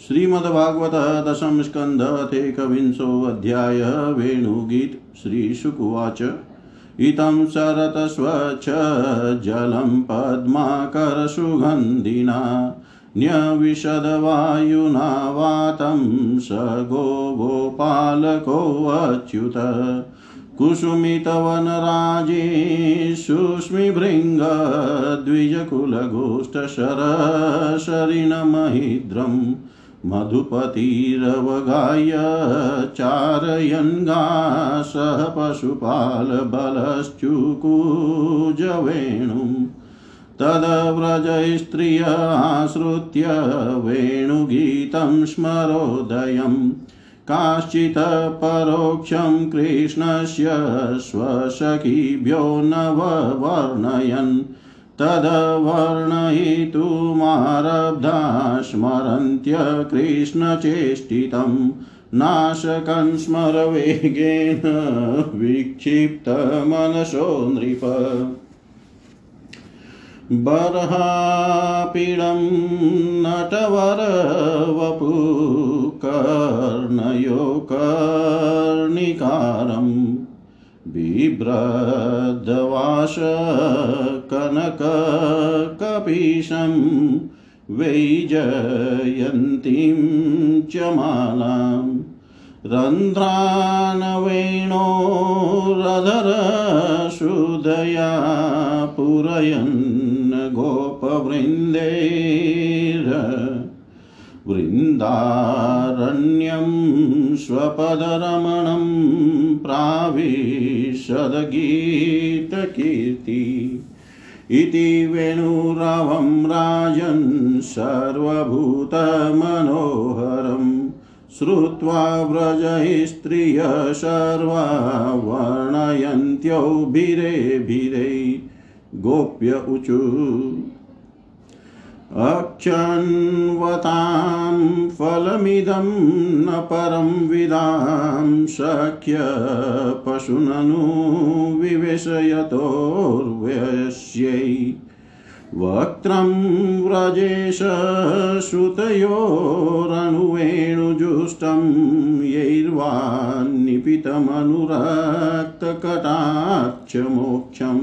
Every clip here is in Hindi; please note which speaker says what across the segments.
Speaker 1: श्रीमद्भागवत दशम स्कंध अध्याय वेणुगीत श्रीशुकुवाच। इतं शरतस्वच्छ जलं पद्माकरसुगन्धिना, न्यविशदवायुना वातं स गोपालकोऽच्युत कुसुमितवनराजे शुष्मिभृङ्गद्विजकुलगोष्ठशरशरिणमहिद्रम् मधुपतिरवगाय चारयन्गा सह पशुपालबलश्चुकुजवेणुं तदव्रजस्त्रियाश्रुत्य वेणुगीतं स्मरोदयम् काश्चित् परोक्षं कृष्णस्य स्वसखिभ्यो नववर्णयन् तदवर्णयितुमारब्धा स्मरन्त्य कृष्णचेष्टितं नाशकन् स्मरवेगेन विक्षिप्तमनसो नृप बर्हापीडं नटवरवपुकर्णयो कर्णिकारम् बिभ्रद्वाशकनककपीशं वैजयन्तीं च मालाम् रन्ध्रानवेणोरधरशुदया पुरयन् गोपवृन्दैर। वृन्दारण्यं स्वपदरमणं प्राविशदगीतकीर्ति। इति वेणुरवं राजन् सर्वभूतमनोहरम् श्रुत्वा व्रजस्त्रिय सर्वा वर्णयन्त्यौ भिरे भिरे गोप्य ऊचु अक्षन्वतां फलमिदं न परं विदां शक्य पशुननु विवेशयतोर्वश्यै वक्त्रं व्रजेश श्रुतयोरनुवेणुजुष्टं यैर्वा निपितमनुरक्तकटाक्षमोक्षम्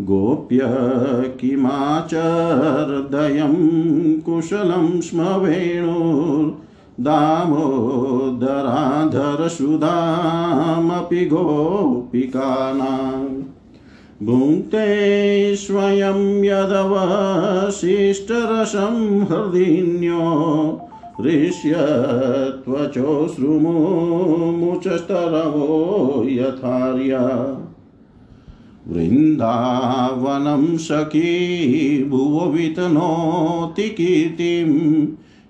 Speaker 1: गोप्य किमाचर्दयं कुशलं स्म वेणुर्दामोदराधरसुधामपि गोपिकानां भुङ्क्ते स्वयं यदवशिष्टरसं हृदिन्यो ऋष्यत्वचोश्रुमुचस्तरवो यथार्या। वृन्दावनं सखी भुवो वितनोति कीर्तिं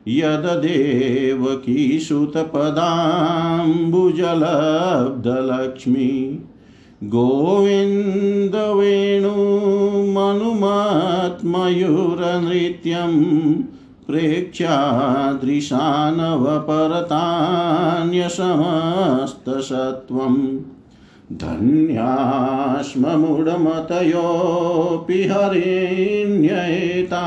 Speaker 1: यददेवकीसुतपदाम्बुजलब्धलक्ष्मी गोविन्दवेणुमनुमत्मयूरनृत्यं प्रेक्ष्यादृशानवपरतान्यसमस्तसत्त्वम् धन्याश्ममुडमतयोऽपि हरिण्येता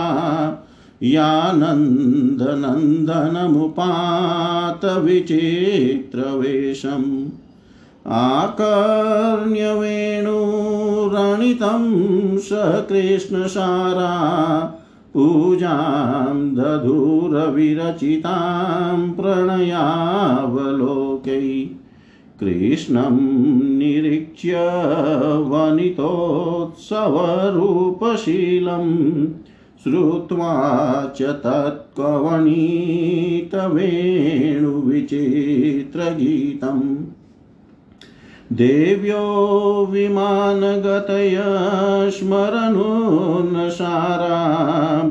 Speaker 1: यानन्दनन्दनमुपातविचित्रवेशम् आकर्ण्यवेणुरणितं स कृष्णसारा पूजां दधुरविरचितां प्रणयावलोकै कृष्णं निरीक्ष्य वनितोत्सवरूपशीलं श्रुत्वा च तत्कवणीतवेणुविचित्रगीतम् देव्यो विमानगतय स्मरनुन्नसारा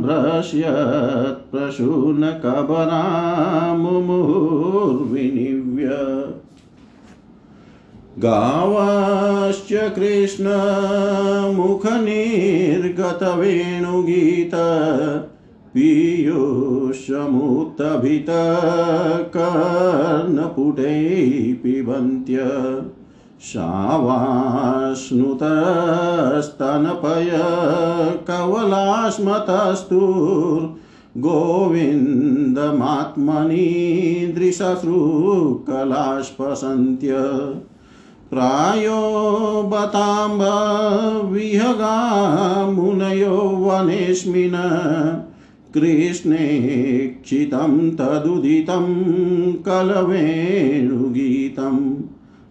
Speaker 1: भ्रश्यत् प्रसूनकबरा मुमुर्विनिव्य गावश्च कृष्णमुखनिर्गतवेणुगीत पीयूषमुत्तभित कर्णपुटै पिबन्त्य शावाश्नुतस्तनपय कवलास्मतस्तुर्गोविन्दमात्मनि दृशश्रुकलास्पसन्त्य प्रायो बताम्ब विहगा मुनयो वनेऽस्मिन् कृष्णेक्षितं तदुदितं कलवेणुगीतम्।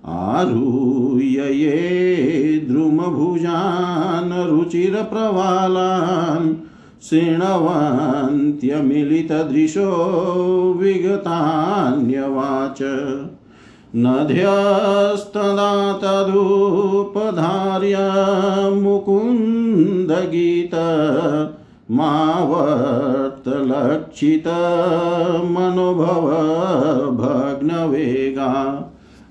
Speaker 1: आरुह्य ये द्रुमभुजान् रुचिरप्रवालान् शृण्वन्त्यमिलितदृशो विगतान्यवाच। नद्यस्तदा तदुपधार्य मुकुन्दगीत मावर्तलक्षितमनुभव भग्नवेगा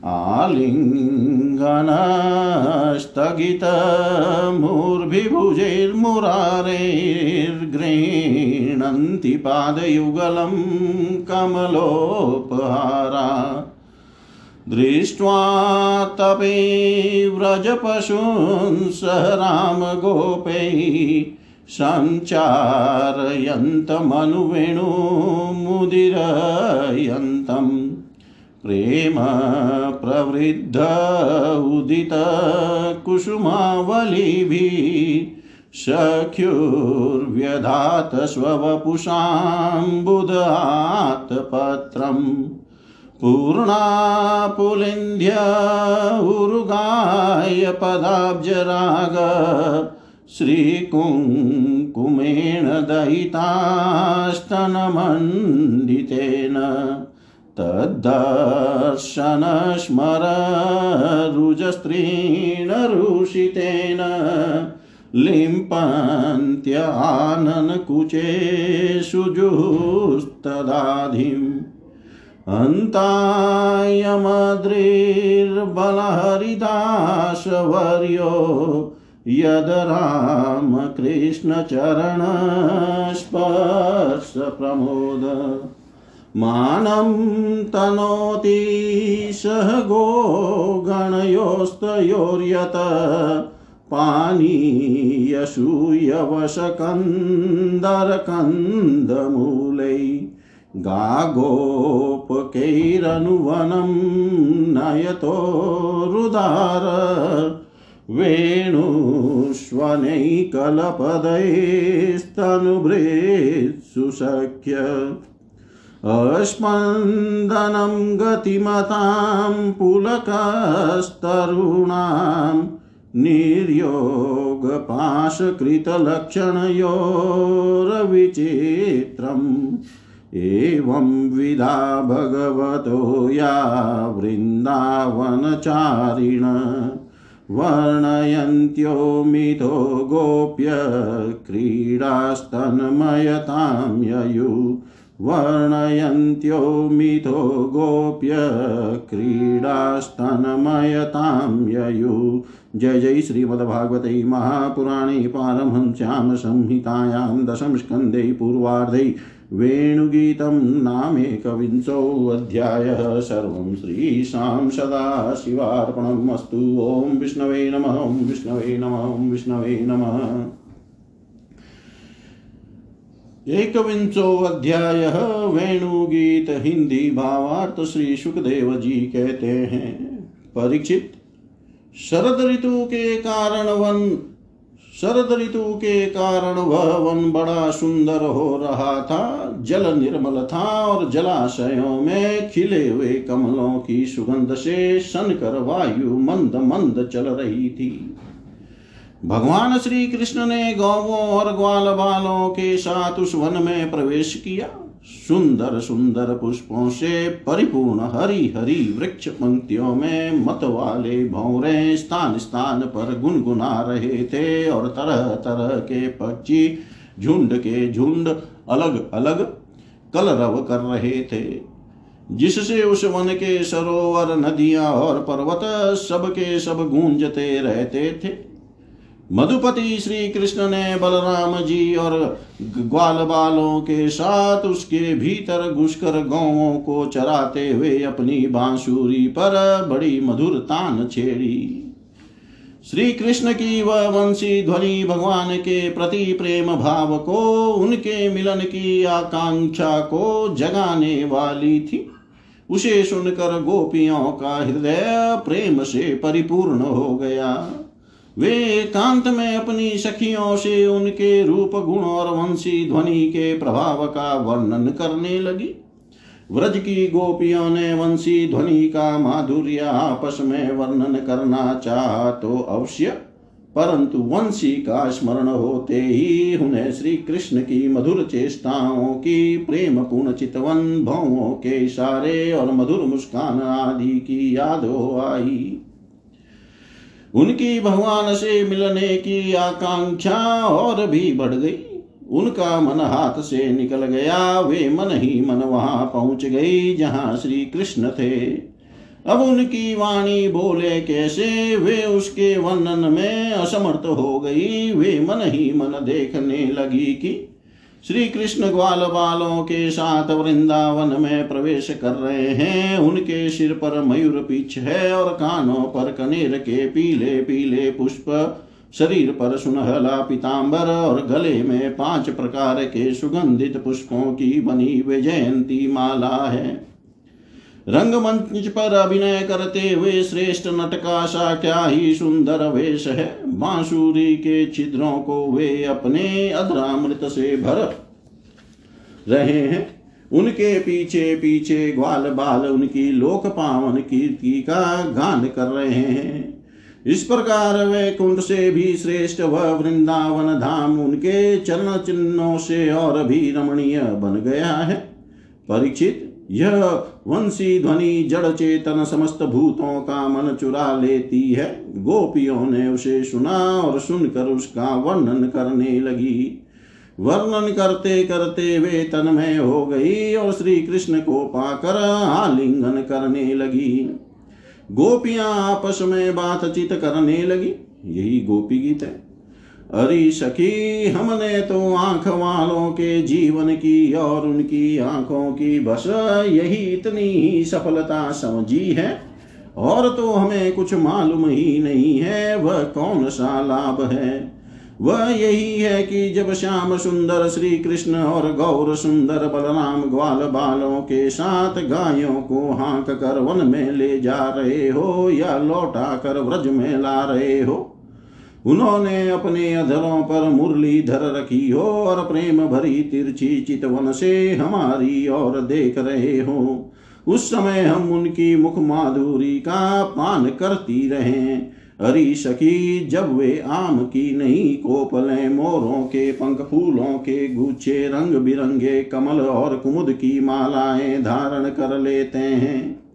Speaker 1: आलिङ्गनस्तगितमूर्भिभुजैर्मुरारेर्गृह्णन्ति पादयुगलं कमलोपहारा। दृष्ट्वा तपे व्रजपशून् स रामगोपैः सञ्चारयन्तमनुवेणुमुदिरयन्तम् प्रेम प्रवृद्ध उदित कुसुमावलिभिः सख्युर्व्यधात स्ववपुषाम्बुदात् पूर्णापुलिन्द्य उरुगाय पदाब्जराग श्रीकुङ्कुमेण दयितास्तनमण्डितेन तद्दर्शनस्मररुजस्त्रीणरुषितेन लिम्पन्त्य आननकुचेषु जुस्तदाधिम् अन्तायमद्रिर्बलहरिदासवर्यो यद रामकृष्णचरणस्पर्शप्रमोद मानं तनोति सह गो गणयोस्तयोर्यत पानीयसूयवशकन्दरकन्दमूलै। गागोपकैरनुवनं नयतोरुदार वेणुष्वनैकलपदैस्तनुभृत्सुशक्य अस्पन्दनं गतिमतां पुलकस्तरुणां निर्योगपाशकृतलक्षणयोरविचित्रम्। एवं विधा भगवतो या वृन्दावनचारिण। वर्णयन्त्यो मिथो गोप्य क्रीडास्तन्मयतां ययु वर्णयन्त्यो मिथो गोप्य क्रीडास्तन्मयतां ययु जय जय श्रीमद्भागवते महापुराणे पारमहंस्यां संहितायां दशमस्कन्धे पूर्वार्धे वेणुगीतं नामेकविंशोऽध्यायः सर्वं श्रीशां सदाशिवार्पणम् अस्तु। ॐ विष्णवे नमः विष्णवे नमः विष्णवे नमः। अध्याय वेणुगीत हिंदी भावार्थ श्री सुखदेव जी कहते हैं, परीक्षित, शरद ऋतु के कारण वन शरद ऋतु के कारण वह वन बड़ा सुंदर हो रहा था। जल निर्मल था और जलाशयों में खिले हुए कमलों की सुगंध से सनकर वायु मंद मंद चल रही थी। भगवान श्री कृष्ण ने गौवों और ग्वाल बालों के साथ उस वन में प्रवेश किया। सुंदर सुंदर पुष्पों से परिपूर्ण हरी हरी वृक्ष पंक्तियों में मत वाले भौरे स्थान स्थान पर गुनगुना रहे थे और तरह तरह के पक्षी झुंड के झुंड अलग अलग कलरव कर रहे थे। जिससे उस वन के सरोवर, नदियाँ और पर्वत सब के सब गूंजते रहते थे। मधुपति श्री कृष्ण ने बलराम जी और ग्वाल बालों के साथ उसके भीतर घुसकर गौों को चराते हुए अपनी बांसुरी पर बड़ी मधुर तान छेड़ी। श्री कृष्ण की वह वंशी ध्वनि भगवान के प्रति प्रेम भाव को, उनके मिलन की आकांक्षा को जगाने वाली थी। उसे सुनकर गोपियों का हृदय प्रेम से परिपूर्ण हो गया। वे एकांत में अपनी सखियों से उनके रूप गुण और वंशी ध्वनि के प्रभाव का वर्णन करने लगी। व्रज की गोपियों ने वंशी ध्वनि का माधुर्य आपस में वर्णन करना चाह तो अवश्य, परंतु वंशी का स्मरण होते ही उन्हें श्री कृष्ण की मधुर चेष्टाओं की प्रेम पूर्ण चितवन भावों के इशारे और मधुर मुस्कान आदि की याद हो आई। उनकी भगवान से मिलने की आकांक्षा और भी बढ़ गई। उनका मन हाथ से निकल गया। वे मन ही मन वहाँ पहुँच गई जहाँ श्री कृष्ण थे। अब उनकी वाणी बोले कैसे? वे उसके वर्णन में असमर्थ हो गई। वे मन ही मन देखने लगी कि श्री कृष्ण ग्वाल बालों के साथ वृंदावन में प्रवेश कर रहे हैं। उनके सिर पर मयूर पीछ है और कानों पर कनेर के पीले पीले पुष्प, शरीर पर सुनहला पीताम्बर और गले में पाँच प्रकार के सुगंधित पुष्पों की बनी जयंती माला है। रंगमंच पर अभिनय करते हुए श्रेष्ठ नटकाशा क्या ही सुंदर वेश है। बांसुरी के छिद्रों को वे अपने अधरामृत से भर रहे हैं। उनके पीछे पीछे ग्वाल बाल उनकी लोक पावन कीर्ति का गान कर रहे हैं। इस प्रकार वे कुंड से भी श्रेष्ठ वह वृंदावन धाम उनके चरण चिन्हों से और भी रमणीय बन गया है। परीक्षित यह वंशी ध्वनि जड़ चेतन समस्त भूतों का मन चुरा लेती है। गोपियों ने उसे सुना और सुनकर उसका वर्णन करने लगी। वर्णन करते करते वे तन्मय हो गई और श्री कृष्ण को पाकर आलिंगन करने लगी। गोपियाँ आपस में बातचीत करने लगी। यही गोपी गीत है। अरे सखी, हमने तो आँख वालों के जीवन की और उनकी आँखों की बस यही इतनी ही सफलता समझी है। और तो हमें कुछ मालूम ही नहीं है, वह कौन सा लाभ है। वह यही है कि जब श्याम सुंदर श्री कृष्ण और गौर सुंदर बलराम ग्वाल बालों के साथ गायों को हाँक कर वन में ले जा रहे हो या लौटा कर व्रज में ला रहे हो उन्होंने अपने अधरों पर मुरली धर रखी हो और प्रेम भरी तिरछी चितवन से हमारी ओर देख रहे हो। उस समय हम उनकी मुख माधुरी का पान करती रहे। हरी सखी, जब वे आम की नहीं कोपलें, मोरों के पंख फूलों के गुच्छे रंग बिरंगे कमल और कुमुद की मालाएँ धारण कर लेते हैं।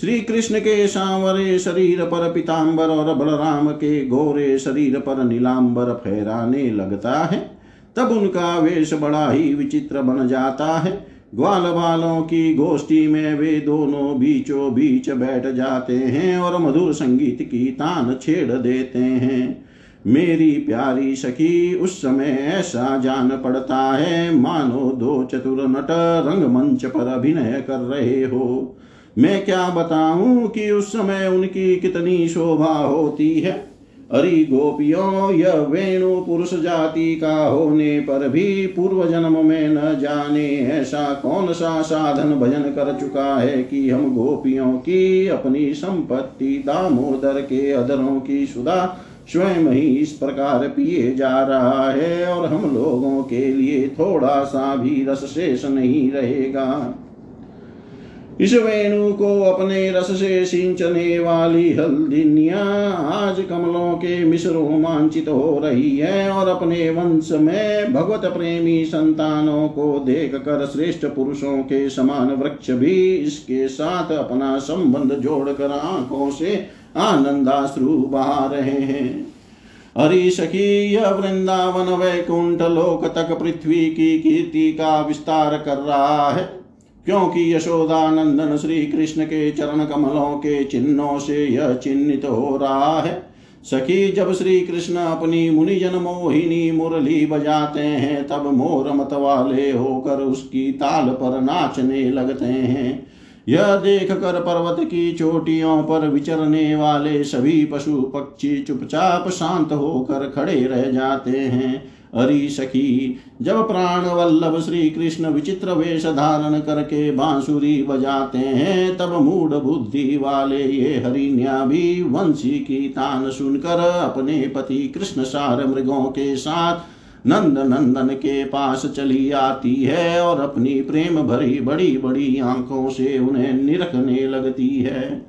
Speaker 1: श्री कृष्ण के सांवरे शरीर पर पिताम्बर और बलराम के गोरे शरीर पर नीलांबर फहराने लगता है। तब उनका वेश बड़ा ही विचित्र बन जाता है। ग्वाल बालों की गोष्ठी में वे दोनों बीचों बीच बैठ जाते हैं और मधुर संगीत की तान छेड़ देते हैं। मेरी प्यारी सखी, उस समय ऐसा जान पड़ता है। मानो दो चतुर नट रंगमंच पर अभिनय कर रहे हो। मैं क्या बताऊँ कि उस समय उनकी कितनी शोभा होती है? अरे गोपियों, यह वेणु पुरुष जाति का होने पर भी पूर्व जन्म में न जाने ऐसा कौन सा साधन भजन कर चुका है कि हम गोपियों की अपनी संपत्ति दामोदर के अधरों की सुधा स्वयं ही इस प्रकार पिए जा रहा है और हम लोगों के लिए थोड़ा सा भी रस शेष नहीं रहेगा। इस वेणु को अपने रस से सिंचने वाली हल्दिनिया आज कमलों के मिश्र रोमांचित हो रही है और अपने वंश में भगवत प्रेमी संतानों को देख कर श्रेष्ठ पुरुषों के समान वृक्ष भी इसके साथ अपना संबंध जोड़कर आँखों से आनंदाश्रु बहा रहे हैं। हरि सखी यह वृंदावन वैकुंठ लोक तक पृथ्वी की कीर्ति का विस्तार कर रहा है। क्योंकि यशोदानंदन श्री कृष्ण के चरण कमलों के चिन्हों से यह चिन्हित हो रहा है। सखी, जब श्री कृष्ण अपनी मुनिजन मोहिनी मुरली बजाते हैं, तब मोर मत वाले होकर उसकी ताल पर नाचने लगते हैं। यह देख कर पर्वत की चोटियों पर विचरने वाले सभी पशु पक्षी चुपचाप शांत होकर खड़े रह जाते हैं। हरि सखी, जब प्राण वल्लभ श्री कृष्ण विचित्र वेश धारण करके बांसुरी बजाते हैं, तब मूड बुद्धि वाले ये हरिण्या भी वंशी की तान सुनकर अपने पति कृष्ण सार मृगों के साथ नंद नंदन के पास चली आती है और अपनी प्रेम भरी बड़ी बड़ी आँखों से उन्हें निरखने लगती है।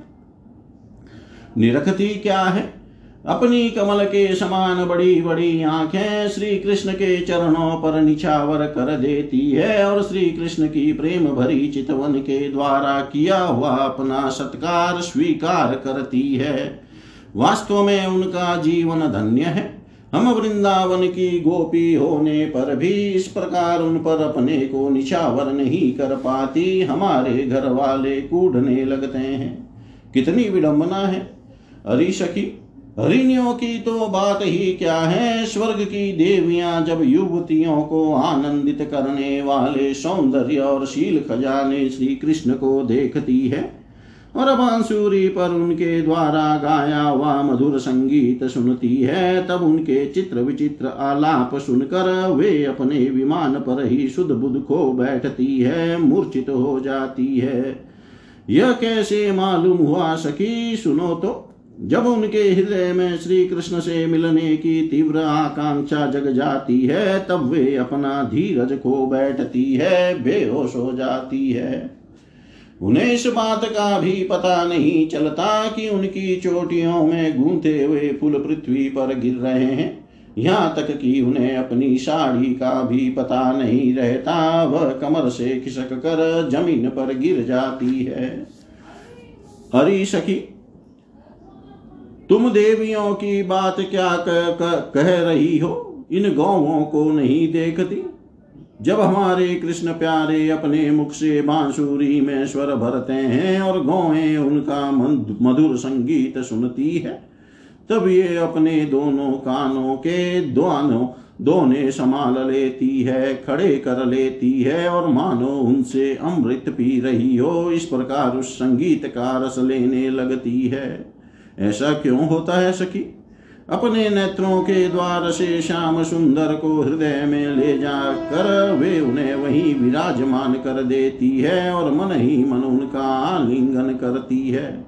Speaker 1: निरखती क्या है? अपनी कमल के समान बड़ी बड़ी आँखें श्री कृष्ण के चरणों पर निछावर कर देती है और श्री कृष्ण की प्रेम भरी चितवन के द्वारा किया हुआ अपना सत्कार स्वीकार करती है। वास्तव में उनका जीवन धन्य है। हम वृंदावन की गोपी होने पर भी इस प्रकार उन पर अपने को निछावर नहीं कर पाती। हमारे घर वाले कूदने लगते हैं। कितनी विडंबना है। अरे सखी हरिणियों की तो बात ही क्या है? स्वर्ग की देवियाँ जब युवतियों को आनंदित करने वाले सौंदर्य और शील खजाने श्री कृष्ण को देखती है, और बांसुरी पर उनके द्वारा गाया हुआ मधुर संगीत सुनती है, तब उनके चित्र विचित्र आलाप सुनकर वे अपने विमान पर ही शुद्ध बुद्ध को बैठती है, मूर्छित हो जाती है। यह कैसे मालूम हुआ सकी सुनो तो। जब उनके हृदय में श्री कृष्ण से मिलने की तीव्र आकांक्षा जग जाती है, तब वे अपना धीरज को बैठती है, बेहोश हो जाती है। उन्हें इस बात का भी पता नहीं चलता कि उनकी चोटियों में गूंथे हुए फूल पृथ्वी पर गिर रहे हैं। यहाँ तक कि उन्हें अपनी साड़ी का भी पता नहीं रहता, वह कमर से खिसक कर ज़मीन पर गिर जाती है। हरी सखी तुम देवियों की बात क्या कह, कह, कह रही हो? इन गौवों को नहीं देखती? जब हमारे कृष्ण प्यारे अपने मुख से बांसुरी में स्वर भरते हैं और गौएँ उनका मधुर संगीत सुनती है तब ये अपने दोनों कानों के दोनों दोने संभाल लेती है खड़े कर लेती है और मानो उनसे अमृत पी रही हो इस प्रकार उस संगीत का रस लेने लगती है। ऐसा क्यों होता है सखी? अपने नेत्रों के द्वार से श्याम सुंदर को हृदय में ले जाकर वे उन्हें वहीं विराजमान कर देती है और मन ही मन उनका आलिंगन करती है।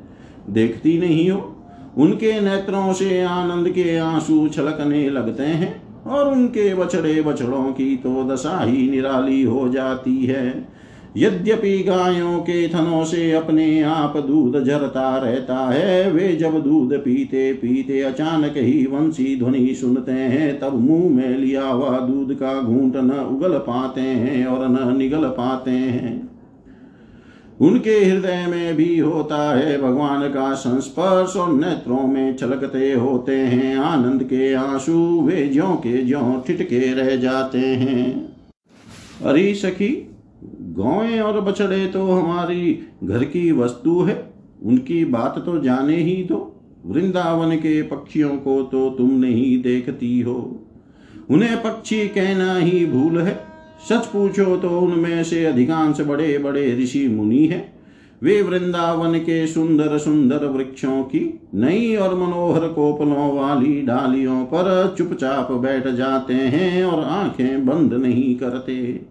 Speaker 1: देखती नहीं हो? उनके नेत्रों से आनंद के आँसू छलकने लगते हैं और उनके बछड़े बछड़ों की तो दशा ही निराली हो जाती है। यद्यपि गायों के थनों से अपने आप दूध झरता रहता है, वे जब दूध पीते पीते अचानक ही वंशी ध्वनि सुनते हैं, तब मुँह में लिया हुआ दूध का घूंट न उगल पाते हैं और न निगल पाते हैं। उनके हृदय में भी होता है भगवान का संस्पर्श और नेत्रों में छलकते होते हैं, आनंद के आँसू वे ज्यो के ज्यो ठिटके रह जाते हैं। अरे सखी गौएँ और बछड़े तो हमारी घर की वस्तु है। उनकी बात तो जाने ही दो। वृंदावन के पक्षियों को तो तुम नहीं देखती हो। उन्हें पक्षी कहना ही भूल है। सच पूछो तो उनमें से अधिकांश बड़े बड़े ऋषि मुनि हैं। वे वृंदावन के सुंदर सुंदर वृक्षों की नई और मनोहर कोपलों वाली डालियों पर चुपचाप बैठ जाते हैं और आँखें बंद नहीं करते।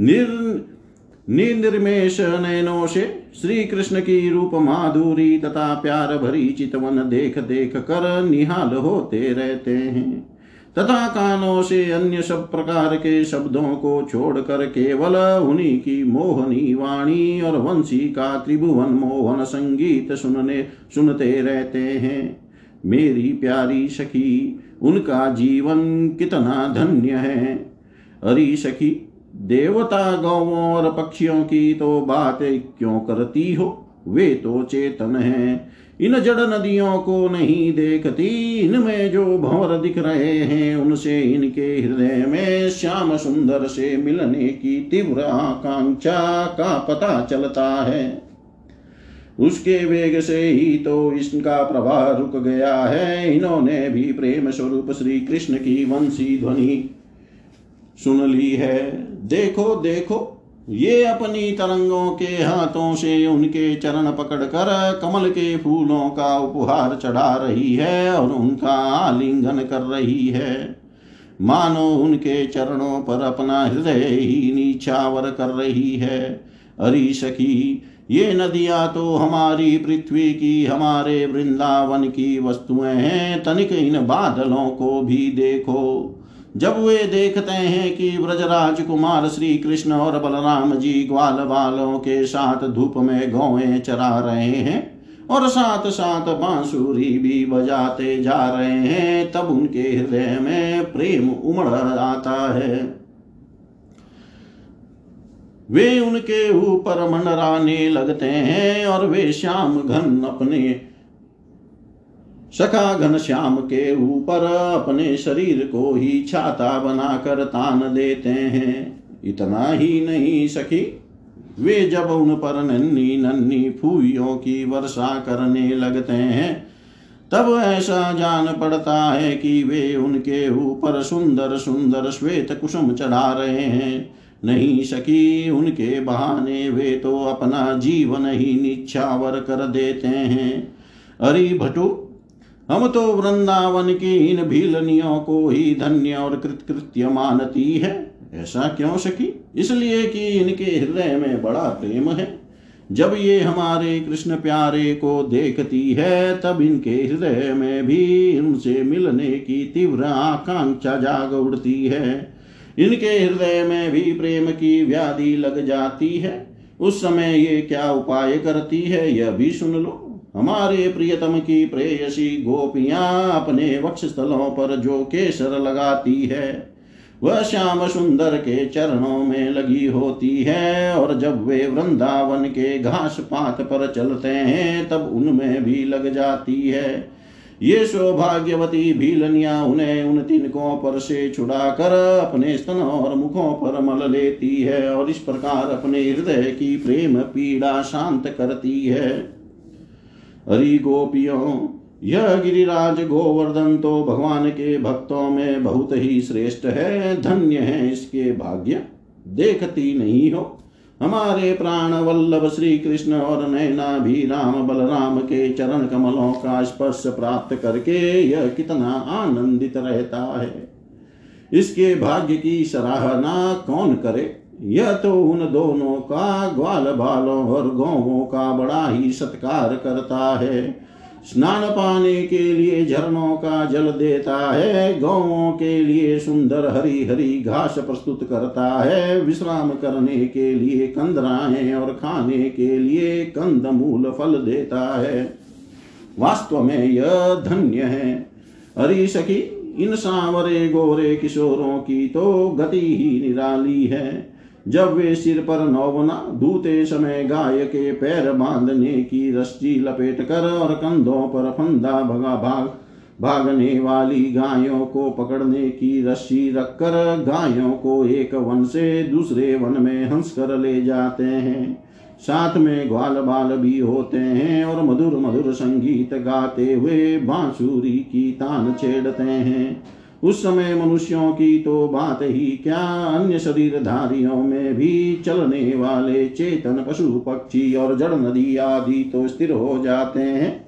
Speaker 1: निर निर्निर्मेश नयनों से श्री कृष्ण की रूप माधुरी तथा प्यार भरी चितवन देख देख कर निहाल होते रहते हैं। तथा कानों से अन्य सब प्रकार के शब्दों को छोड़कर केवल उन्हीं की मोहनी वाणी और वंशी का त्रिभुवन मोहन संगीत सुनने, सुनते रहते हैं। मेरी प्यारी सखी, उनका जीवन कितना धन्य है। अरी सखी देवता गौवों और पक्षियों की तो बात क्यों करती हो? वे तो चेतन हैं। इन जड़ नदियों को नहीं देखती। इनमें जो भंवर दिख रहे हैं, उनसे इनके हृदय में श्याम सुंदर से मिलने की तीव्र आकांक्षा का पता चलता है। उसके वेग से ही तो इसका प्रवाह रुक गया है। इन्होंने भी प्रेम स्वरूप श्री कृष्ण की वंशी ध्वनि सुन ली है। देखो देखो। ये अपनी तरंगों के हाथों से उनके चरण पकड़कर कमल के फूलों का उपहार चढ़ा रही है और उनका आलिंगन कर रही है। मानो उनके चरणों पर अपना हृदय ही नीचावर कर रही है। अरी सखी, ये नदियाँ तो हमारी पृथ्वी की, हमारे वृंदावन की वस्तुएँ हैं। तनिक इन बादलों को भी देखो। जब वे देखते हैं कि ब्रजराज कुमार श्री कृष्ण और बलराम जी ग्वाल बालों के साथ धूप में गौएँ चरा रहे हैं और साथ साथ बांसुरी भी बजाते जा रहे हैं, तब उनके हृदय में प्रेम उमड़ आता है। वे उनके ऊपर मंडराने लगते हैं और वे श्याम घन अपने सखा घन श्याम के ऊपर अपने शरीर को ही छाता बनाकर तान देते हैं। इतना ही नहीं सखी, वे जब उन पर नन्नी नन्नी फूयों की वर्षा करने लगते हैं, तब ऐसा जान पड़ता है कि वे उनके ऊपर सुंदर सुंदर श्वेत कुसुम चढ़ा रहे हैं। नहीं सकी उनके बहाने वे तो अपना जीवन ही निच्छावर कर देते हैं। अरे भटू हम तो वृंदावन की इन भीलनियों को ही धन्य और कृतकृत्य मानती है। ऐसा क्यों सकी इसलिए कि इनके हृदय में बड़ा प्रेम है। जब ये हमारे कृष्ण प्यारे को देखती है, तब इनके हृदय में भी उनसे मिलने की तीव्र आकांक्षा जाग उड़ती है। इनके हृदय में भी प्रेम की व्याधि लग जाती है। उस समय ये क्या उपाय करती है, यह भी सुन लो। हमारे प्रियतम की प्रेयसी गोपियाँ अपने वक्ष स्थलों पर जो केसर लगाती है, वह श्याम सुंदर के चरणों में लगी होती है और जब वे वृंदावन के घास पात पर चलते हैं, तब उनमें भी लग जाती है। ये सौभाग्यवती भीलनिया उन्हें उन तिनकों पर से छुड़ा कर अपने स्तनों और मुखों पर मल लेती है और इस प्रकार अपने हृदय की प्रेम पीड़ा शांत करती है। हरि गोपियों। यह गिरिराज गोवर्धन तो भगवान के भक्तों में बहुत ही श्रेष्ठ है। धन्य है इसके भाग्य। देखती नहीं हो। हमारे प्राण वल्लभ श्री कृष्ण और नैना भी राम बलराम के चरण कमलों का स्पर्श प्राप्त करके यह कितना आनंदित रहता है। इसके भाग्य की सराहना कौन करे? यह तो उन दोनों का ग्वाल बालों और गौवों का बड़ा ही सत्कार करता है। स्नान पाने के लिए झरनों का जल देता है, गौवों के लिए सुंदर हरी हरी घास प्रस्तुत करता है, विश्राम करने के लिए कंदराएँ और खाने के लिए कंद मूल फल देता है। वास्तव में यह धन्य है। हरी सखी, इन सांवरे गोरे किशोरों की तो गति ही निराली है। जब वे सिर पर नौवना धूते समय गाय के पैर बांधने की रस्सी लपेट कर और कंधों पर फंदा भगा भाग, भागने वाली गायों को पकड़ने की रस्सी रखकर गायों को एक वन से दूसरे वन में हंस कर ले जाते हैं। साथ में ग्वाल बाल भी होते हैं और मधुर मधुर संगीत गाते हुए बांसुरी की तान छेड़ते हैं। उस समय मनुष्यों की तो बात ही क्या? अन्य शरीरधारियों में भी चलने वाले चेतन, पशु, पक्षी और जड़ नदी आदि तो स्थिर हो जाते हैं।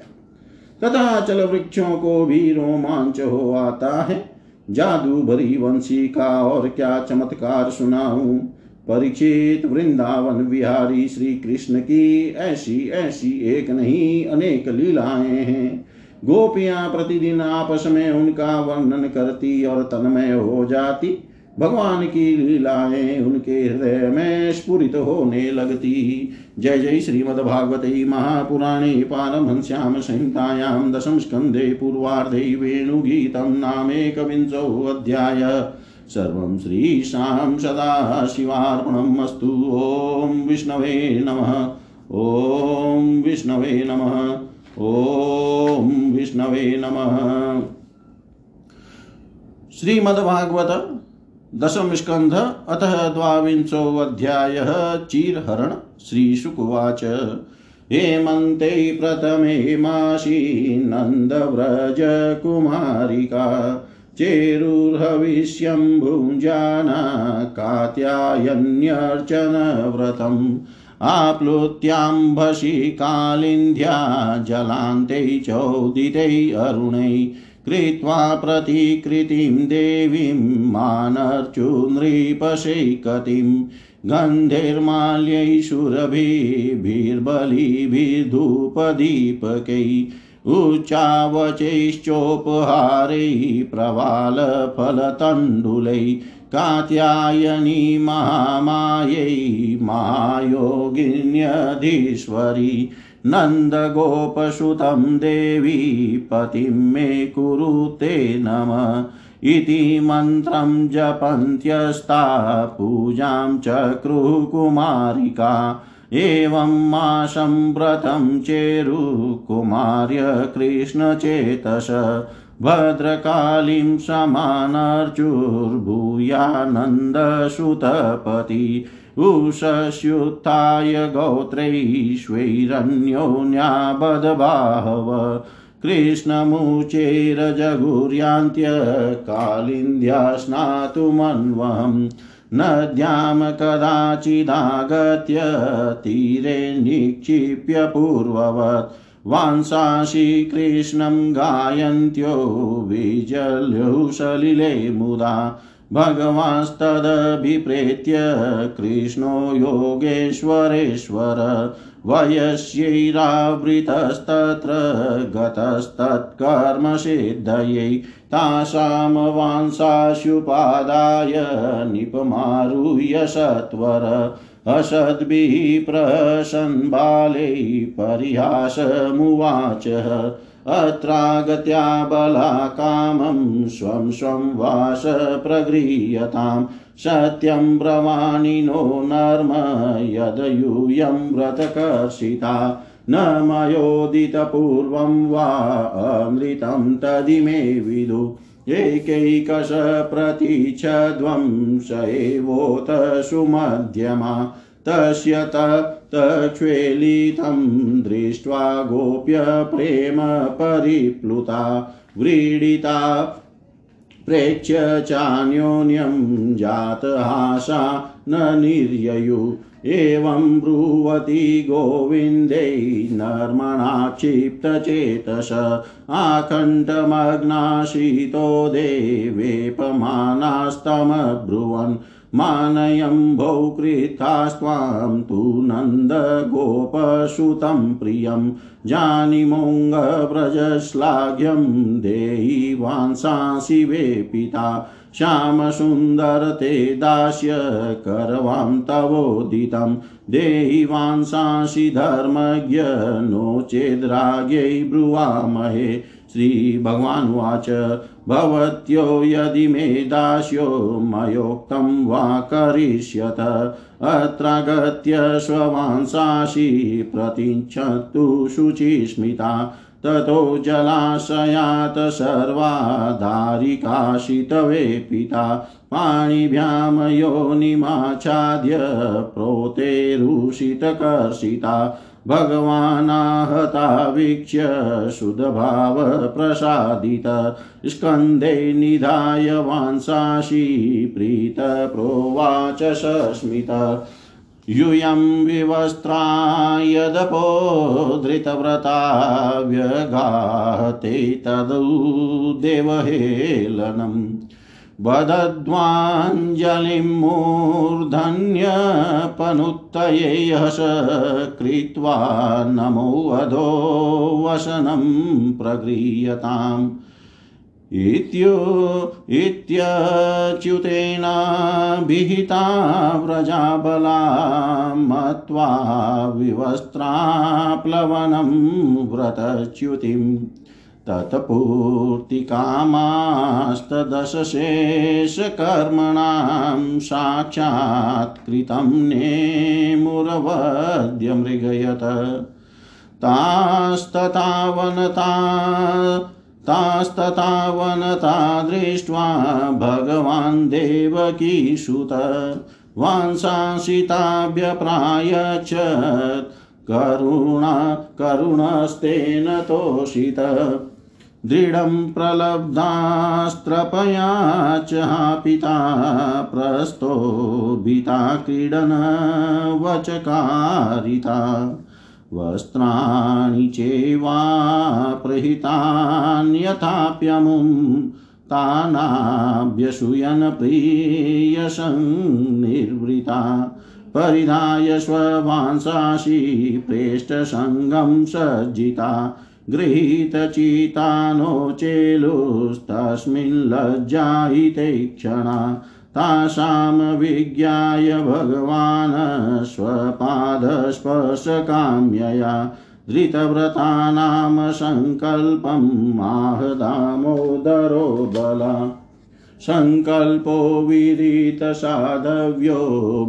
Speaker 1: तथा चल वृक्षों को भी रोमांच हो आता है। जादू भरी वंशी का और क्या चमत्कार सुनाऊं? परीक्षित वृंदावन विहारी श्री कृष्ण की ऐसी ऐसी एक नहीं, अनेक लीलाएँ हैं। गोपियाँ प्रतिदिन आपस में उनका वर्णन करती और तन्मय हो जाती। भगवान की लीलाएँ उनके हृदय में स्फुरित होने लगती। जय जय श्रीमद्भागवते महापुराणे पारमहंस्यां संहितायां दशम स्कन्धे पूर्वार्धे वेणुगीतं नामेकविंशोऽध्याय सर्वं श्रीशां सदाशिवार्पणम् अस्तु। ॐ विष्णवे नमः। ॐ विष्णवे नमः। ॐ विष्णवे नमः। श्रीमद्भागवत दशम स्कंध अतः द्वांशो अध्याय चीरहरण श्रीशुकुवाच। हेमन्ते प्रथमे मासि नन्दव्रज कुमारिका चेरुर्हविष्यं भुञ्जाना कात्यायन्यर्चनव्रतम्। आप्लुत्याम्भसि कालिन्द्या जलान्ते चोदिते अरुणै कृत्वा प्रतिकृतिं देवीं मानर्चुनृपशैकतिं गन्धैर्माल्यैषुरभिर्बलिभिर्धूपदीपकै उच्चावचैश्चोपहारैः प्रवालफलतण्डुलै कात्यायनी महामायै महायोगिन्यधीश्वरी नन्दगोपसुतं देवी पतिं मे कुरुते नम। इति मन्त्रं जपन्त्यस्ता पूजां चक्रुः कुमारिका एवं माशं व्रतं चेरुकुमार्य कृष्णचेतस भद्रकालीं समानर्चुर्भूयानन्दसुतपति उषस्युत्थाय गोत्रैश्वैरन्योन्याबदबाहव कृष्णमुचेरजगुर्यान्त्यकालिन्द्या स्नातुमन्वहम् नद्यां कदाचिदागत्य तीरे निक्षिप्य पूर्ववत्। वांसांसि कृष्णं गायन्त्यो विजल्युः सलिले मुदा भगवांस्तदभिप्रेत्य कृष्णो योगेश्वरेश्वर वयस्यैरावृतस्तत्र गतस्तत्कर्मसिद्धयै तासां वांसास्युपादाय निपमारुह्य सत्वर असद्भिः प्रसन्बालै परिहासमुवाच अत्रागत्या बलाकामं स्वं स्वं वास प्रगृह्यतां। सत्यं ब्रवाणि नो नर्म यदयूयं व्रतकर्षिता। न मयोदितपूर्वं वा अमृतं तदिमे विदु। एकैकश प्रतीच्छध्वं स एवोत सुमध्यमा तस्य तत्क्षेलितं दृष्ट्वा गोप्य प्रेम परिप्लुता व्रीडिता प्रेक्ष्य चान्योन्यं जातहासा न निर्ययु एवं ब्रुवती गोविन्दै नर्मणा क्षिप्तचेतस आकण्ठमग्नाशितो देवेपमानास्तमब्रुवन् मानयम्भौ कृतास्त्वां तु नन्दगोपसुतं प्रियं जानीमोङ्गव्रजश्लाघ्यं देहि वांसांसि वे पिता। श्यामसुन्दर ते दास्य करवां तवोदितं देहि वांसांसि धर्मज्ञ नो चेद्राज्ञै ब्रुवामहे। श्रीभगवानुवाच, भवत्यो यदि मे दास्यो मयोक्तं वा करिष्यत। अत्रागत्य स्ववांसांसि प्रतिच्छत्तु शुचिस्मिता। ततो जलाशयात् सर्वाधारिकाशितवे पिता। पाणिभ्यां योनिमाच्छाद्य प्रोतेरुषितकर्षिता भगवानाहता वीक्ष्य शुद्धभावप्रसादित। स्कन्धे निधाय वांसांसि प्रीतप्रोवाच सस्मित। यूयं विवस्त्रा यदपो धृतव्रता व्यगाते तदु देवहेलनम् वदद्वाञ्जलिं मूर्धन्यपनुत्तये यश कृत्वा नमो वधो वसनं प्रगृह्यताम् इत्यो इत्यच्युतेनाभिहिता व्रजाबला मत्वा विवस्त्राप्लवनं व्रतच्युतिम् तत्पूर्तिकामास्तदशशेषकर्मणां साक्षात् कृतं नेमुरवद्यमृगयत। तास्ततावनता तास्ततावनता दृष्ट्वा भगवान् देवकीसुत वांसांसिताभ्यप्रायच्छत् करुणा करुणस्तेन तोषित। दृढं प्रलब्धास्त्रपया च पिता प्रस्तोभिता क्रीडनवचकारिता। वस्त्राणि चैवाप्रहितान्यथाप्यमुं तानाभ्यसूयन् प्रियसंनिर्वृता परिधाय स्ववांसाशि प्रेष्ठसङ्गं सज्जिता। गृहीतचिता नो चेलुस्तस्मिन् लज्जायिते क्षणा। तासां विज्ञाय भगवान् स्वपादस्पर्शकाम्यया धृतव्रतानां सङ्कल्पं आहदामोदरो बला। सङ्कल्पो विदितसाधव्यो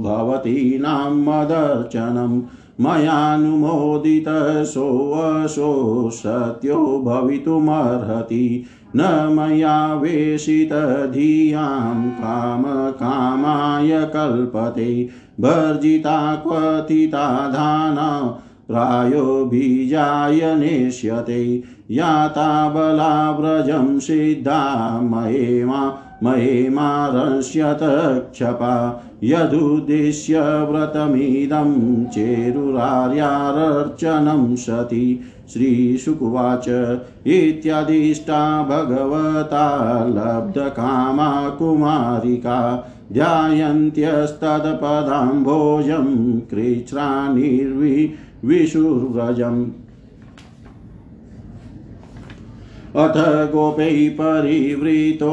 Speaker 1: भवतीनां मदर्चनम् मयानुमोदितसोऽसो सत्यो भवितुमर्हति। न मया वेशितधियाँ कामकामाय कल्पते, भर्जिता क्वथिता धाना, प्रायो बीजाय नेष्यते। याता बलाव्रजं सिद्धा मयेमा मयेमारंस्यत क्षपा। यदुद्दिश्य व्रतमिदं चेरुरार्यारर्चनं सति। श्रीशुकुवाच इत्यादिष्टा भगवता लब्धकामा कुमारिका ध्यायन्त्यस्तत्पदाम्भोजं कृच्छ्रानिर्विशुर्व्रजम् अथ गोपै परिवृतो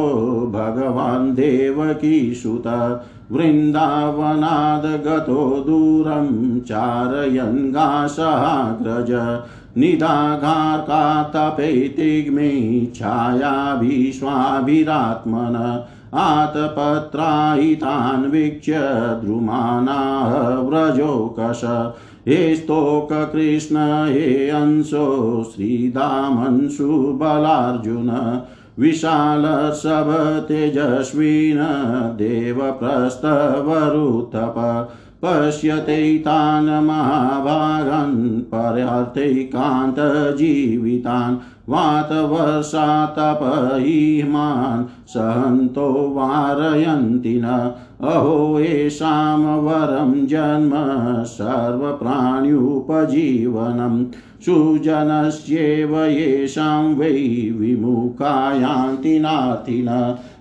Speaker 1: भगवान् देवकीसुत वृन्दावनाद्गतो दूरं चारयन् गासहाग्रज निदाघार्कातपैतिग्मे छायाभिश्वाभिरात्मन आतपत्रायितान् वीक्ष्य द्रुमानाः व्रजोकश। हे स्तोककृष्ण हे अंशो श्रीदामंशु बलार्जुन विशालसभतेजस्विन देवप्रस्थवरुतप पश्यते तान् महाभागान् पर्यार्थैकान्तजीवितान् वातवर्षातपहिमान् सहन्तो वारयन्ति न। अहो येषां वरं जन्म सर्वप्राण्युपजीवनं सुजनस्येव येषां वै नाथिन पत्रपुष्पफलच्छाया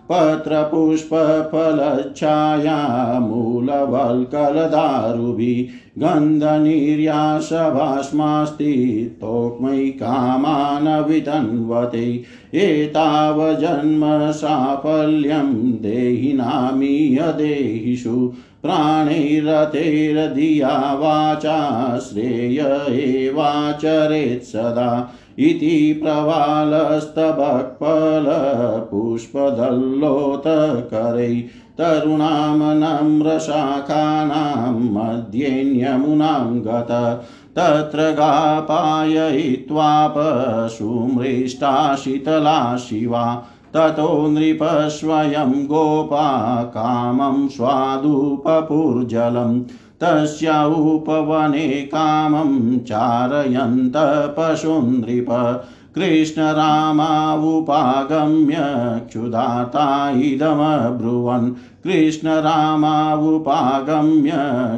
Speaker 1: मूलवल्कलदारुभिः गन्धनिर्यासभास्मास्ति तोक्मयि कामान् वितन्वते एतावजन्म साफल्यं देहिनामीयदेहिषु प्राणैरतेर्धिया वाचा श्रेय एवाचरेत् सदा इति प्रवालस्तबक्फलपुष्पदल्लोतकरै तरुणां नम्रशाखानां मध्येन्यमुनां गत तत्र गापाययित्वापसुमृष्टा शीतला शिवा ततो नृपस्वयं गोपा कामं स्वादुपपुर्जलम् तस्या उपवने कामं चारयन्त पशुनृप कृष्णरामावुपागम्य क्षुधाता इदमब्रुवन्। कृष्णरामावुपागम्य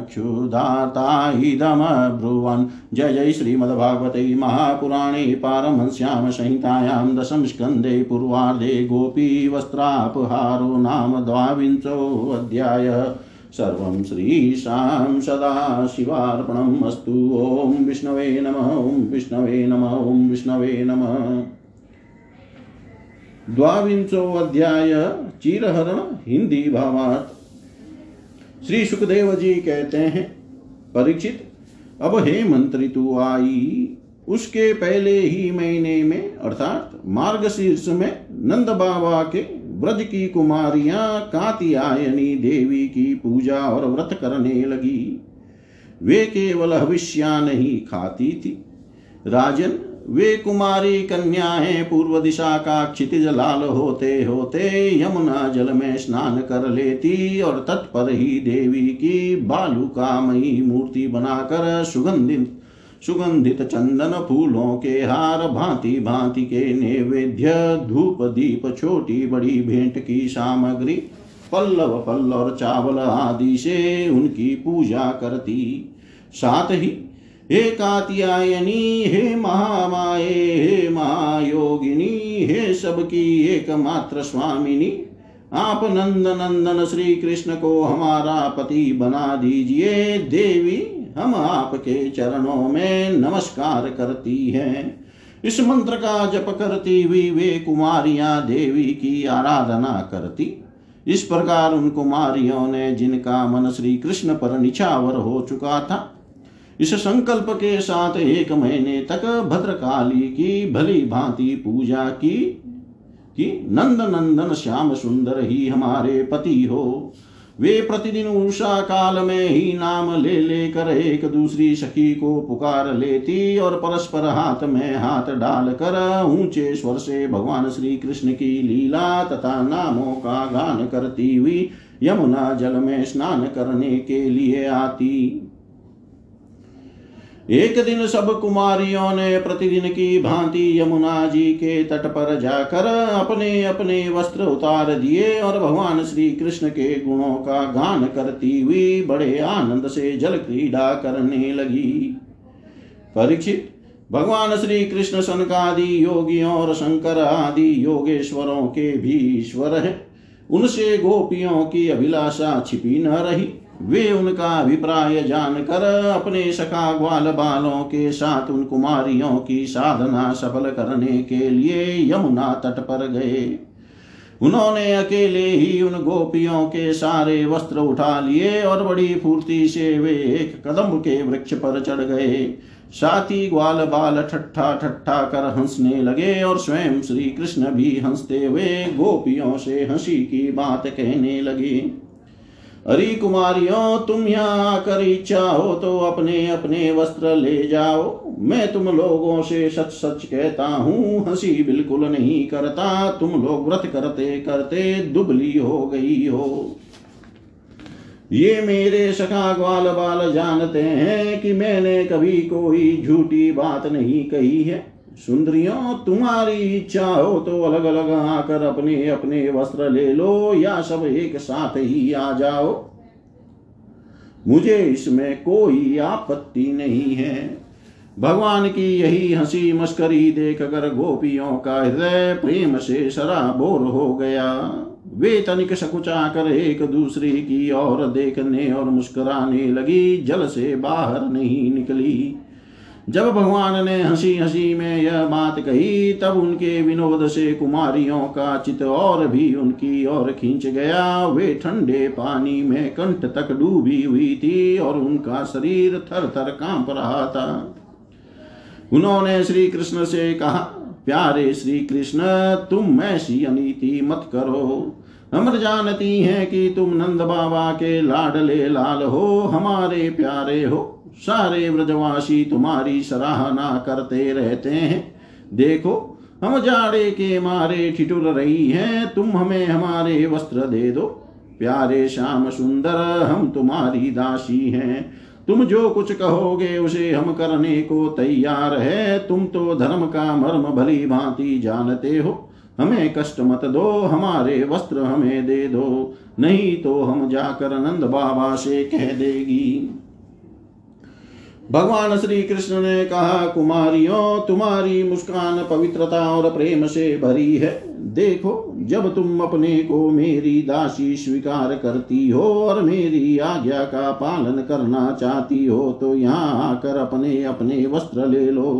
Speaker 1: क्षुधाता इदमब्रुवन् जय जय श्रीमद्भागवते महापुराणे पारमहंस्यां संहितायां दशमस्कन्धे पूर्वार्धे गोपीवस्त्रापहारो नाम द्वाविंशोऽध्याय। सर्वं श्रीशां सदाशिवार्पणम् अस्तु। ॐ विष्णवे नमः, ॐ विष्णवे नमः, ॐ विष्णवे नमः। द्वाविंशो अध्याय चीरहरण हिंदी भावार्थ श्री सुखदेव जी कहते हैं, परीक्षित, अब हे मंत्री तू आई। उसके पहले ही महीने में, अर्थात मार्गशीर्ष में, नंद बाबा के ब्रज की कुमारियाँ कातियायनी देवी की पूजा और व्रत करने लगी। वे केवल हविष्या नहीं खाती थी। राजन वे कुमारी कन्याएँ पूर्व दिशा का क्षितिज लाल होते होते यमुना जल में स्नान कर लेती और तत्पर ही देवी की बालुकामयी मूर्ति बनाकर सुगंधित सुगंधित चंदन फूलों के हार, भांति भांति के नैवेद्य, धूप दीप, छोटी बड़ी भेंट की सामग्री, पल्लव फल और चावल आदि से उनकी पूजा करती। साथ ही हे कात्यायनी, हे महामाये, हे महायोगिनी, हे सबकी एकमात्र स्वामिनी, आप नंद नंदन श्री कृष्ण को हमारा पति बना दीजिए। देवी हम आपके चरणों में नमस्कार करती हैं। इस मंत्र का जप करती हुई वे कुमारियाँ देवी की आराधना करती। इस प्रकार उन कुमारियों ने जिनका मन श्री कृष्ण पर निछावर हो चुका था इस संकल्प के साथ एक महीने तक भद्रकाली की भली भांति पूजा की, कि नंद नंदन श्याम सुंदर ही हमारे पति हो। वे प्रतिदिन उषा काल में ही नाम ले लेकर एक दूसरी सखी को पुकार लेती और परस्पर हाथ में हाथ डालकर ऊँचे स्वर से भगवान श्री कृष्ण की लीला तथा नामों का गान करती हुई यमुना जल में स्नान करने के लिए आती। एक दिन सब कुमारियों ने प्रतिदिन की भांति यमुना जी के तट पर जाकर अपने अपने वस्त्र उतार दिए और भगवान श्री कृष्ण के गुणों का गान करती हुई बड़े आनंद से जल क्रीड़ा करने लगी। परीक्षित, भगवान श्री कृष्ण सनकादि योगियों और शंकर आदि योगेश्वरों के भी ईश्वर है उनसे गोपियों की अभिलाषा छिपी न रही। वे उनका अभिप्राय जानकर अपने सखा ग्वाल बालों के साथ उन कुमारियों की साधना सफल करने के लिए यमुना तट पर गए। उन्होंने अकेले ही उन गोपियों के सारे वस्त्र उठा लिए और बड़ी फूर्ति से वे एक कदम के वृक्ष पर चढ़ गए। साथी ग्वाल बाल ठट्ठा ठट्ठा कर हंसने लगे और स्वयं श्री कृष्ण भी हँसते हुए गोपियों से हँसी की बात कहने लगे। अरे कुमारियों, तुम यहाँ आकर इच्छा हो तो अपने अपने वस्त्र ले जाओ। मैं तुम लोगों से सच सच कहता हूँ, हँसी बिल्कुल नहीं करता। तुम लोग व्रत करते करते दुबली हो गई हो। ये मेरे सखा ग्वाल बाल जानते हैं कि मैंने कभी कोई झूठी बात नहीं कही है। सुंदरियों, तुम्हारी इच्छा हो तो अलग अलग आकर अपने अपने वस्त्र ले लो या सब एक साथ ही आ जाओ। मुझे इसमें कोई आपत्ति नहीं है। भगवान की यही हँसी मस्करी देख कर गोपियों का हृदय प्रेम से सराबोर हो गया। वे तनिक सकुचा कर एक दूसरे की ओर देखने और मुस्कुराने लगी, जल से बाहर नहीं निकली। जब भगवान ने हँसी हँसी में यह बात कही, तब उनके विनोद से कुमारियों का चित और भी उनकी ओर खींच गया। वे ठंडे पानी में कंठ तक डूबी हुई थी और उनका शरीर थर थर काँप रहा था। उन्होंने श्री कृष्ण से कहा, प्यारे श्री कृष्ण तुम ऐसी अनीति मत करो। हम जानती हैं कि तुम नंद बाबा के लाडले लाल हो, हमारे प्यारे हो। सारे व्रजवासी तुम्हारी सराहना करते रहते हैं। देखो, हम जाड़े के मारे ठिठुर रही हैं, तुम हमें हमारे वस्त्र दे दो। प्यारे श्याम सुंदर, हम तुम्हारी दासी हैं। तुम जो कुछ कहोगे उसे हम करने को तैयार है। तुम तो धर्म का मर्म भली भांति जानते हो। हमें कष्ट मत दो, हमारे वस्त्र हमें दे दो। नहीं तो हम जाकर नंद बाबा से कह देगी। भगवान श्री कृष्ण ने कहा, कुमारियों, तुम्हारी मुस्कान पवित्रता और प्रेम से भरी है। देखो, जब तुम अपने को मेरी दासी स्वीकार करती हो और मेरी आज्ञा का पालन करना चाहती हो तो यहाँ आकर अपने अपने वस्त्र ले लो।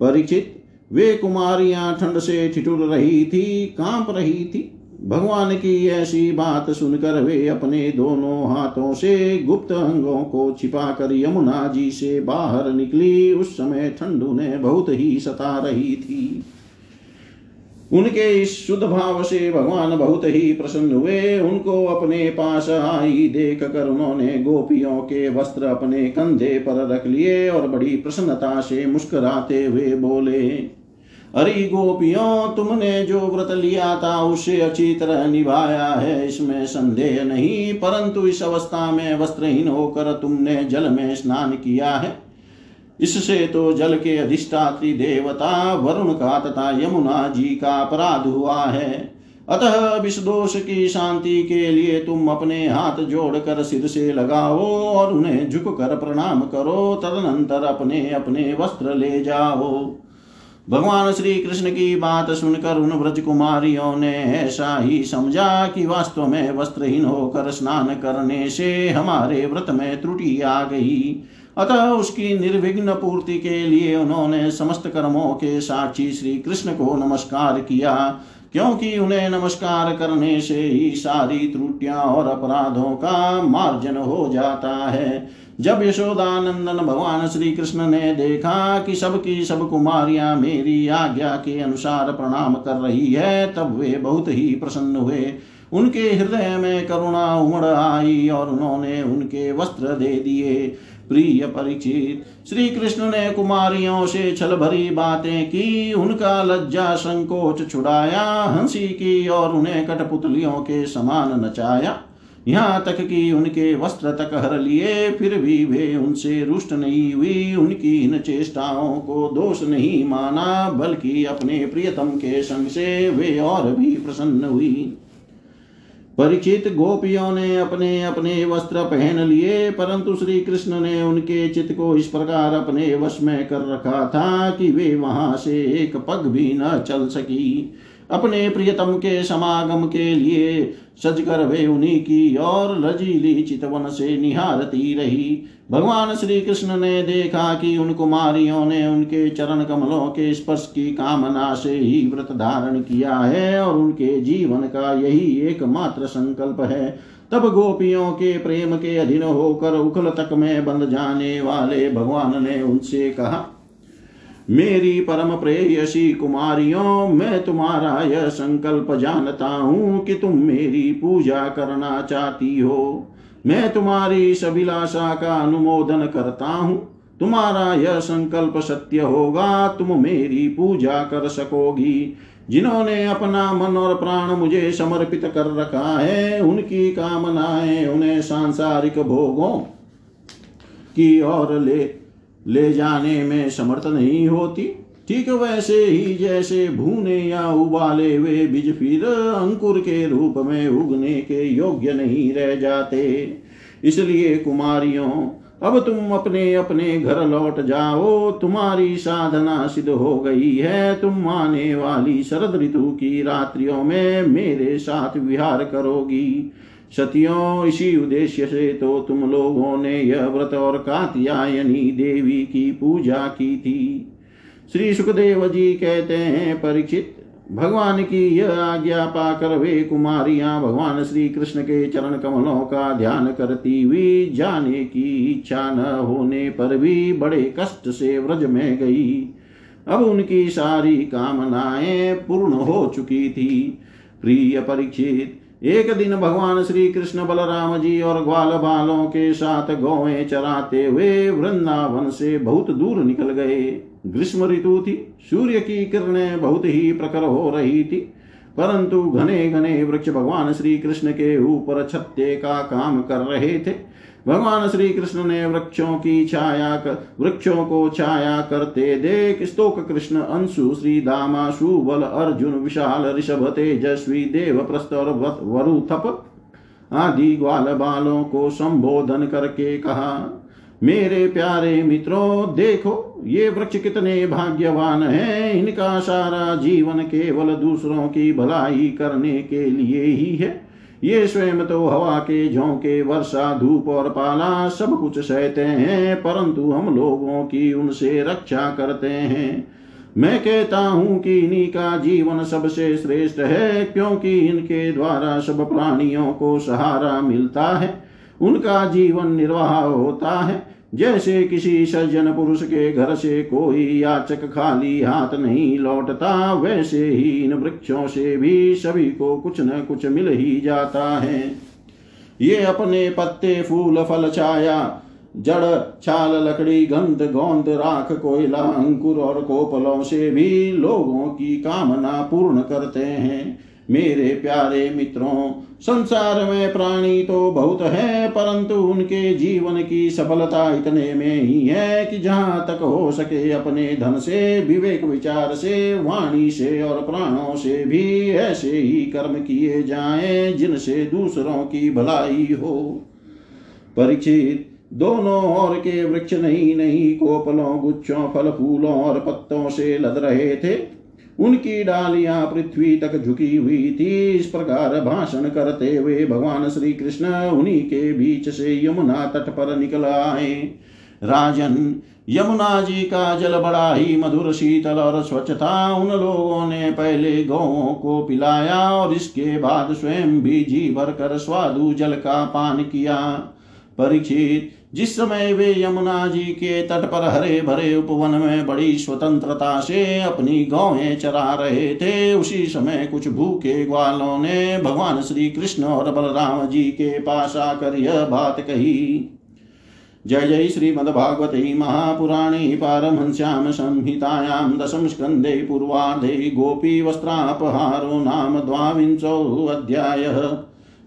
Speaker 1: परीक्षित वे कुमारियाँ ठंड से ठिठुर रही थी, काँप रही थी। भगवान की ऐसी बात सुनकर वे अपने दोनों हाथों से गुप्त अंगों को छिपाकर यमुना जी से बाहर निकली। उस समय ठंड उन्हें बहुत ही सता रही थी। उनके इस शुद्ध भाव से भगवान बहुत ही प्रसन्न हुए। उनको अपने पास आई देख कर उन्होंने गोपियों के वस्त्र अपने कंधे पर रख लिए और बड़ी प्रसन्नता से मुस्कुराते हुए बोले अरे गोपियों, तुमने जो व्रत लिया था, उसे अच्छी तरह निभाया है, इसमें संदेह नहीं, परंतु इस अवस्था में वस्त्रहीन होकर तुमने जल में स्नान किया है। इससे तो जल के अधिष्ठात्री देवता वरुण का तथा यमुना जी का अपराध हुआ है। अतः विष दोष की शांति के लिए तुम अपने हाथ जोड़कर सिर से लगाओ और उन्हें झुक कर प्रणाम करो, तदनंतर अपने अपने वस्त्र ले जाओ। भगवान श्री कृष्ण की बात सुनकर उन व्रज कुमारियों ने ऐसा ही समझा कि वास्तव में वस्त्रहीन होकर स्नान करने से हमारे व्रत में त्रुटि आ गई। अतः उसकी निर्विघ्न पूर्ति के लिए उन्होंने समस्त कर्मों के साक्षी श्री कृष्ण को नमस्कार किया, क्योंकि उन्हें नमस्कार करने से ही सारी त्रुटियाँ और अपराधों का मार्जन हो जाता है। जब यशोदानंदन भगवान श्री कृष्ण ने देखा कि सबकी सब कुमारियाँ मेरी आज्ञा के अनुसार प्रणाम कर रही है, तब वे बहुत ही प्रसन्न हुए। उनके हृदय में करुणा उमड़ आई और उन्होंने उनके वस्त्र दे दिए। प्रिय परिचित श्री कृष्ण ने कुमारियों से छल भरी बातें की, उनका लज्जा संकोच छुड़ाया, हँसी की और उन्हें कठपुतलियों के समान नचाया। यहाँ तक कि उनके वस्त्र तक हर लिए, फिर भी वे उनसे रुष्ट नहीं हुई। उनकी इन चेष्टाओं को दोष नहीं माना, बल्कि अपने प्रियतम के संग से वे और भी प्रसन्न हुई। परिचित गोपियों ने अपने अपने वस्त्र पहन लिए, परंतु श्री कृष्ण ने उनके चित्त को इस प्रकार अपने वश में कर रखा था कि वे वहाँ से एक पग भी न चल सकी। अपने प्रियतम के समागम के लिए सजकर वे उन्हीं की और लजीली चितवन से निहारती रही। भगवान श्री कृष्ण ने देखा कि उन कुमारियों ने उनके चरण कमलों के स्पर्श की कामना से ही व्रत धारण किया है और उनके जीवन का यही एकमात्र संकल्प है। तब गोपियों के प्रेम के अधीन होकर उखल तक में बंध जाने वाले भगवान ने उनसे कहा मेरी परम प्रेयसी कुमारियों, मैं तुम्हारा यह संकल्प जानता हूँ कि तुम मेरी पूजा करना चाहती हो। मैं तुम्हारी सभिलाषा का अनुमोदन करता हूँ। तुम्हारा यह संकल्प सत्य होगा, तुम मेरी पूजा कर सकोगी। जिन्होंने अपना मन और प्राण मुझे समर्पित कर रखा है, उनकी कामनाएँ उन्हें सांसारिक भोगों की ओर ले ले जाने में समर्थ नहीं होती। ठीक वैसे ही जैसे भूने या उबाले हुए बीज फिर अंकुर के रूप में उगने के योग्य नहीं रह जाते। इसलिए कुमारियों, अब तुम अपने अपने घर लौट जाओ। तुम्हारी साधना सिद्ध हो गई है। तुम आने वाली शरद ऋतु की रात्रियों में मेरे साथ विहार करोगी। सतियों इसी उद्देश्य से तो तुम लोगों ने यह व्रत और कात्यायनी देवी की पूजा की थी। श्री सुखदेव जी कहते हैं, परीक्षित, भगवान की यह आज्ञा पाकर वे कुमारियाँ भगवान श्री कृष्ण के चरण कमलों का ध्यान करती हुई जाने की इच्छा न होने पर भी बड़े कष्ट से व्रज में गई। अब उनकी सारी कामनाएँ पूर्ण हो चुकी थी। प्रिय परीक्षित एक दिन भगवान श्री कृष्ण बलराम जी और ग्वाल बालों के साथ गौएँ चराते हुए वृंदावन से बहुत दूर निकल गए। ग्रीष्म ऋतु थी, सूर्य की किरणें बहुत ही प्रखर हो रही थी, परंतु घने घने वृक्ष भगवान श्री कृष्ण के ऊपर छत्ते का काम कर रहे थे। भगवान श्री कृष्ण ने वृक्षों की छाया कर, वृक्षों को छाया करते देख स्तोक कृष्ण, अंशु, श्री दामा, सुबल, अर्जुन, विशाल, ऋषभ, तेजस्वी देव प्रस्तर वरुथप आदि ग्वाल बालों को संबोधन करके कहा, मेरे प्यारे मित्रों, देखो, ये वृक्ष कितने भाग्यवान हैं। इनका सारा जीवन केवल दूसरों की भलाई करने के लिए ही है। ये स्वयं तो हवा के झोंके वर्षा, धूप और पाला सब कुछ सहते हैं, परंतु हम लोगों की उनसे रक्षा करते हैं। मैं कहता हूँ कि इन्हीं का जीवन सबसे श्रेष्ठ है, क्योंकि इनके द्वारा सब प्राणियों को सहारा मिलता है, उनका जीवन निर्वाह होता है। जैसे किसी सज्जन पुरुष के घर से कोई याचक खाली हाथ नहीं लौटता, वैसे ही इन वृक्षों से भी सभी को कुछ न कुछ मिल ही जाता है। ये अपने पत्ते, फूल, फल, छाया, जड़, छाल, लकड़ी, गंध, गोंद, राख, कोयला, अंकुर और कोपलों से भी लोगों की कामना पूर्ण करते हैं। मेरे प्यारे मित्रों, संसार में प्राणी तो बहुत है, परंतु उनके जीवन की सफलता इतने में ही है कि जहाँ तक हो सके अपने धन से, विवेक विचार से, वाणी से और प्राणों से भी ऐसे ही कर्म किए जाएँ, जिनसे दूसरों की भलाई हो। परीक्षित दोनों और के वृक्ष नहीं नहीं, कोपलों, गुच्छों, फल फूलों और पत्तों से लद रहे थे। उनकी डालियाँ पृथ्वी तक झुकी हुई थी। इस प्रकार भाषण करते हुए भगवान श्री कृष्ण उन्हीं के बीच से यमुना तट पर निकल आए। राजन, यमुना जी का जल बड़ा ही मधुर, शीतल और स्वच्छ था। उन लोगों ने पहले गौों को पिलाया और इसके बाद स्वयं भी जी भर कर स्वादु जल का पान किया। परीक्षित जिस समय वे यमुना जी के तट पर हरे भरे उपवन में बड़ी स्वतंत्रता से अपनी गौएँ चरा रहे थे, उसी समय कुछ भूखे ग्वालों ने भगवान श्री कृष्ण और बलराम जी के पास आकर यह बात कही। जय जय श्रीमद्भागवते महापुराणे पारमहंस्यां संहितायां दशम स्कन्धे पूर्वार्धे गोपीवस्त्रापहारो नाम द्वांशो द्वाविंशोऽध्यायः